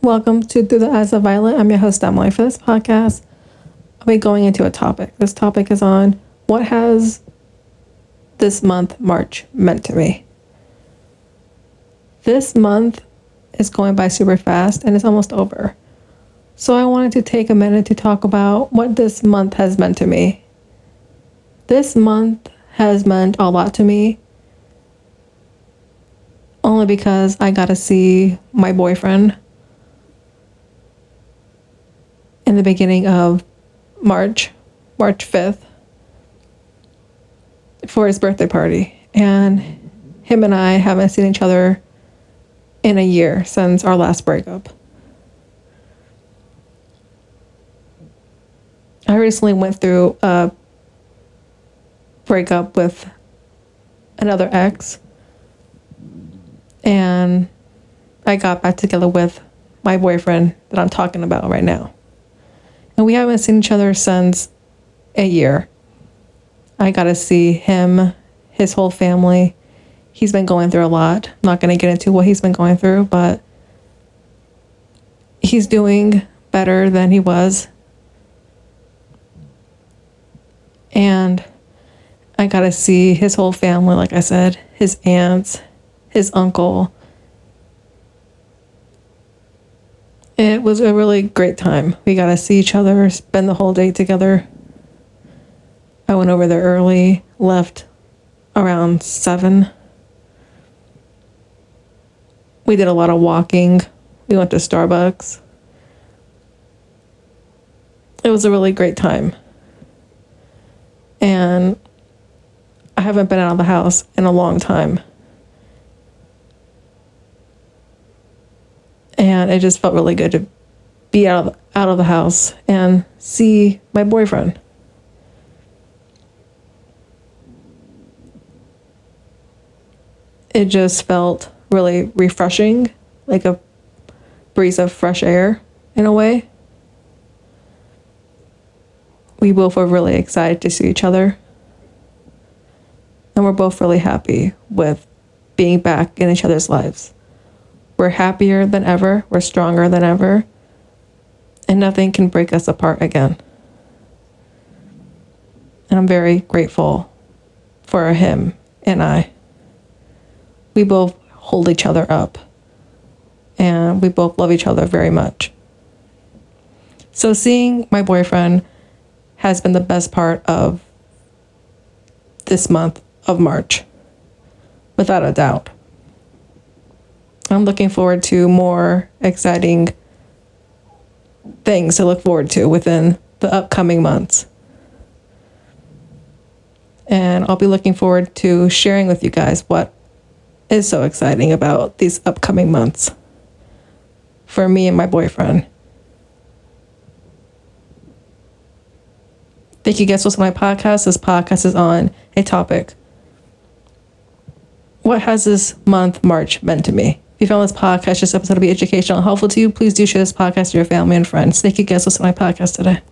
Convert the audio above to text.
Welcome to Through the Eyes of Violet. I'm your host, Emily. For this podcast, I'll be going into a topic. This topic is on what has this month, March, meant to me. This month is going by super fast and it's almost over. So I wanted to take a minute to talk about what this month has meant to me. This month has meant a lot to me only because I got to see my boyfriend in the beginning of March, March 5th, for his birthday party. And him and I haven't seen each other in a year since our last breakup. I recently went through a breakup with another ex and I got back together with my boyfriend that I'm talking about right now. And we haven't seen each other since a year. I got to see him, his whole family. He's been going through a lot. I'm not going to get into what he's been going through, but he's doing better than he was. And I got to see his whole family, like I said, his aunts, his uncle. It was a really great time. We got to see each other, spend the whole day together. I went over there early, left around 7. We did a lot of walking. We went to Starbucks. It was a really great time. And I haven't been out of the house in a long time. And it just felt really good to be out of, out of the house and see my boyfriend. It just felt really refreshing, like a breeze of fresh air in a way. We both were really excited to see each other. And we're both really happy with being back in each other's lives. We're happier than ever, we're stronger than ever, and nothing can break us apart again. And I'm very grateful for him and I. We both hold each other up, and we both love each other very much. So, seeing my boyfriend has been the best part of this month of March, without a doubt. I'm looking forward to more exciting things to look forward to within the upcoming months. And I'll be looking forward to sharing with you guys what is so exciting about these upcoming months for me and my boyfriend. Thank you guys for my podcast. This podcast is on a topic. What has this month, March, meant to me? If you found this podcast, this episode will be educational and helpful to you, please do share this podcast to your family and friends. Thank you guys for listening to my podcast today.